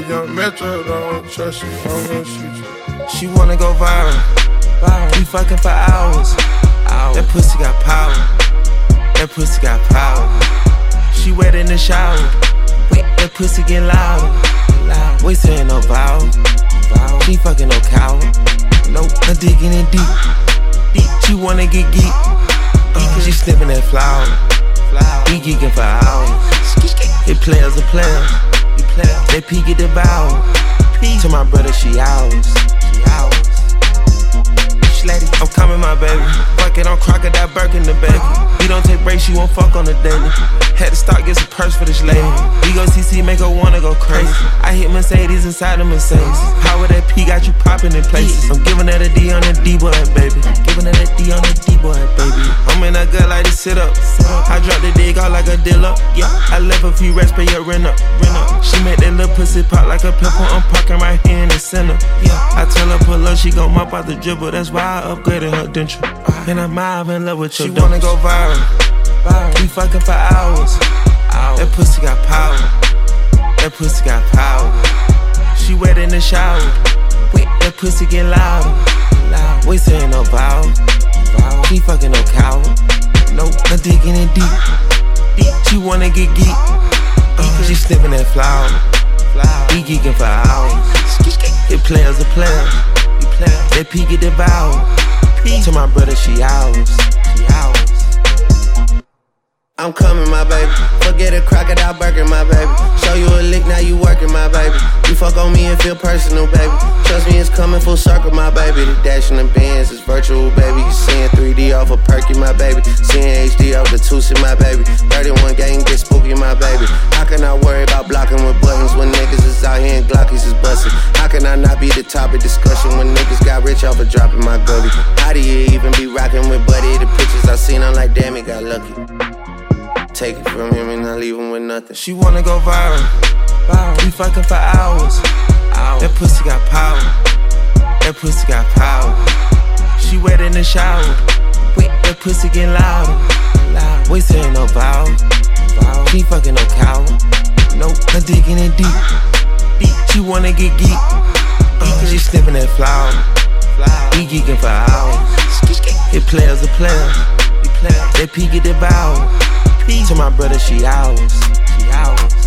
young metro, don't trust you, I'm gonna shoot you. She wanna go viral. viral. We fucking for hours. hours. That pussy got power. That pussy got power. She wet in the shower. Wet, that pussy get. Loud. We saying no vowel. vowel. She fucking no cow. Nope, I'm digging in deep. Deep. She wanna get geek. Uh, she sniffing that flower. flower. We geeking for hours. It players a players. They peek at the bow. To my brother, she ours. I'm coming, my baby. Fuck it, I'm crocodile Birkin the baby. We don't take breaks, you won't fuck on the daily. Had to start get some purse for this lady. We go CC, make her wanna go crazy. I hit Mercedes inside the Mercedes. How would that P got you popping in places? I'm giving that a D on the D boy, baby. Giving that a D on the D boy, baby. I'm in a good like to sit up. I drop the dig out like a dealer. Yeah, I left a few rest, pay your rent up. Rent up. She make that little pussy pop like a pimple. Ah. I'm parking right here in the center. Yeah, I tell her pull up, she gon' mop out the dribble. That's why I upgraded her denture. Ah. And I'm out in love with you. She wanna go viral. viral. We fucking for hours. hours. That pussy got power. That pussy got power. She wet in the shower. Wait, that pussy get louder. Loud. We saying no vowel. She fucking no cow. Nope, I'm digging in deep. deep. She wanna get geek. Uh, she sniffing that flower. We geeking for hours. It players a players. They peek at the bow. To my brother, she ours. She ours. I'm coming, my baby. Forget a crocodile Birkin, my baby. Show you a lick, now you working, my baby. You fuck on me and feel personal, baby. Trust me, it's coming full circle, my baby. The dash in the bands is virtual, baby. You seeing 3D off a of perky, my baby. Seeing HD off the Tusi, my baby. 31 gang get spooky, my baby. How can I worry about blocking with buttons when niggas is out here and Glockies is busting? How can I not be the topic discussion when niggas got rich off of dropping my gully? How do you even be rocking with Buddy? The pictures I seen, I'm like, damn, he got lucky. Take it from him and I leave him with nothing. She wanna go viral. We fucking for hours. That pussy got power. That pussy got power. She wet in the shower. That pussy get louder. Loud. We saying no vowel. She fucking no cow. Nope, I'm digging in deep. deep. She wanna get geek. Uh, she sniffing that flower. We geeking for hours. It players are players. They peek at the bow. To my brother, she ours. She ours.